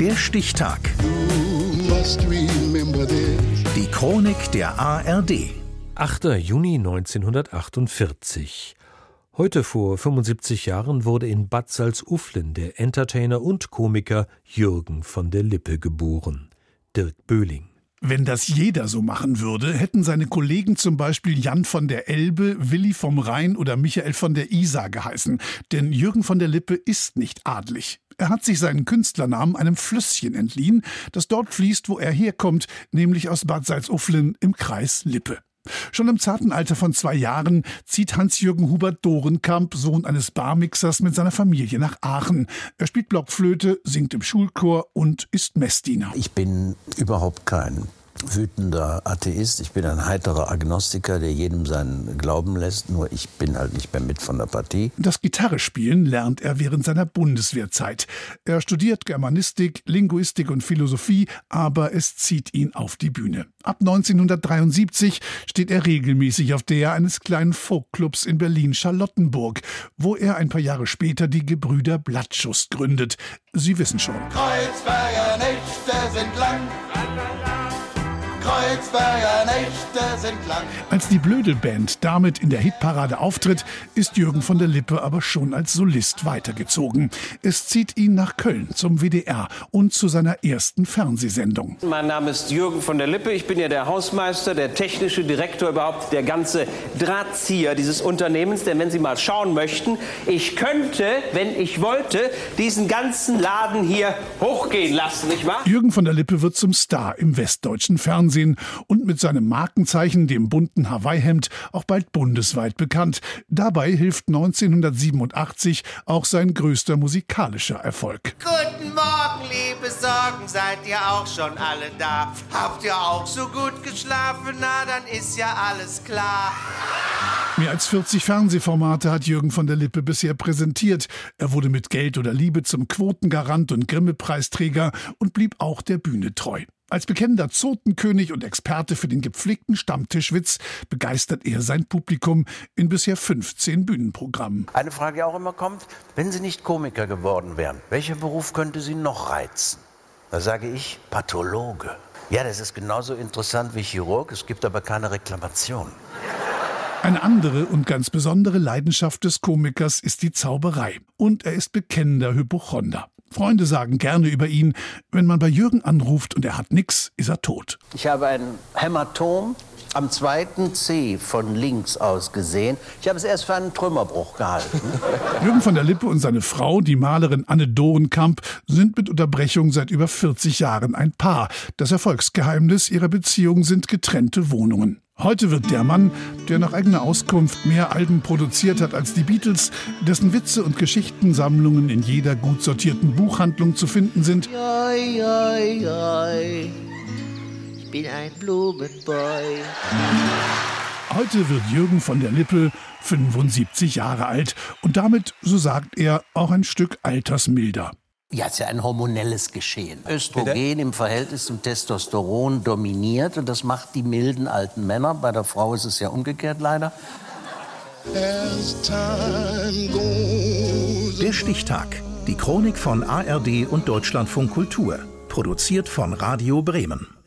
Der Stichtag. Die Chronik der ARD. 8. Juni 1948. Heute vor 75 Jahren wurde in Bad Salzuflen der Entertainer und Komiker Jürgen von der Lippe geboren. Dirk Böhling. Wenn das jeder so machen würde, hätten seine Kollegen zum Beispiel Jan von der Elbe, Willi vom Rhein oder Michael von der Isar geheißen. Denn Jürgen von der Lippe ist nicht adlig. Er hat sich seinen Künstlernamen einem Flüsschen entliehen, das dort fließt, wo er herkommt, nämlich aus Bad Salzuflen im Kreis Lippe. Schon im zarten Alter von zwei Jahren zieht Hans-Jürgen Hubert Dorenkamp, Sohn eines Barmixers, mit seiner Familie nach Aachen. Er spielt Blockflöte, singt im Schulchor und ist Messdiener. Ich bin überhaupt kein wütender Atheist. Ich bin ein heiterer Agnostiker, der jedem seinen Glauben lässt. Nur ich bin halt nicht mehr mit von der Partie. Das Gitarrespielen lernt er während seiner Bundeswehrzeit. Er studiert Germanistik, Linguistik und Philosophie, aber es zieht ihn auf die Bühne. Ab 1973 steht er regelmäßig auf der eines kleinen Folkclubs in Berlin-Charlottenburg, wo er ein paar Jahre später die Gebrüder Blattschuss gründet. Sie wissen schon. Kreuzberger Nächte sind lang. Kreuzberger Nächte sind lang. Als die Blödelband damit in der Hitparade auftritt, ist Jürgen von der Lippe aber schon als Solist weitergezogen. Es zieht ihn nach Köln zum WDR und zu seiner ersten Fernsehsendung. Mein Name ist Jürgen von der Lippe. Ich bin ja der Hausmeister, der technische Direktor, überhaupt der ganze Drahtzieher dieses Unternehmens. Denn wenn Sie mal schauen möchten, ich könnte, wenn ich wollte, diesen ganzen Laden hier hochgehen lassen, nicht wahr? Jürgen von der Lippe wird zum Star im westdeutschen Fernsehen Fernsehen und mit seinem Markenzeichen, dem bunten Hawaii-Hemd, auch bald bundesweit bekannt. Dabei hilft 1987 auch sein größter musikalischer Erfolg. Guten Morgen, liebe Sorgen, seid ihr auch schon alle da? Habt ihr auch so gut geschlafen? Na, dann ist ja alles klar. Mehr als 40 Fernsehformate hat Jürgen von der Lippe bisher präsentiert. Er wurde mit Geld oder Liebe zum Quotengarant und Grimme-Preisträger und blieb auch der Bühne treu. Als bekennender Zotenkönig und Experte für den gepflegten Stammtischwitz begeistert er sein Publikum in bisher 15 Bühnenprogrammen. Eine Frage, die auch immer kommt, wenn Sie nicht Komiker geworden wären, welcher Beruf könnte Sie noch reizen? Da sage ich Pathologe. Ja, das ist genauso interessant wie Chirurg, es gibt aber keine Reklamation. Eine andere und ganz besondere Leidenschaft des Komikers ist die Zauberei. Und er ist bekennender Hypochonder. Freunde sagen gerne über ihn, wenn man bei Jürgen anruft und er hat nix, ist er tot. Ich habe ein Hämatom am zweiten C von links aus gesehen. Ich habe es erst für einen Trümmerbruch gehalten. Jürgen von der Lippe und seine Frau, die Malerin Anne Dorenkamp, sind mit Unterbrechung seit über 40 Jahren ein Paar. Das Erfolgsgeheimnis ihrer Beziehung sind getrennte Wohnungen. Heute wird der Mann, der nach eigener Auskunft mehr Alben produziert hat als die Beatles, dessen Witze und Geschichtensammlungen in jeder gut sortierten Buchhandlung zu finden sind. Joi, joi, joi. Ich bin ein Blumenboy. Heute wird Jürgen von der Lippe 75 Jahre alt und damit, so sagt er, auch ein Stück altersmilder. Ja, es ist ja ein hormonelles Geschehen. Östrogen im Verhältnis zum Testosteron dominiert und das macht die milden alten Männer. Bei der Frau ist es ja umgekehrt leider. Der Stichtag. Die Chronik von ARD und Deutschlandfunk Kultur. Produziert von Radio Bremen.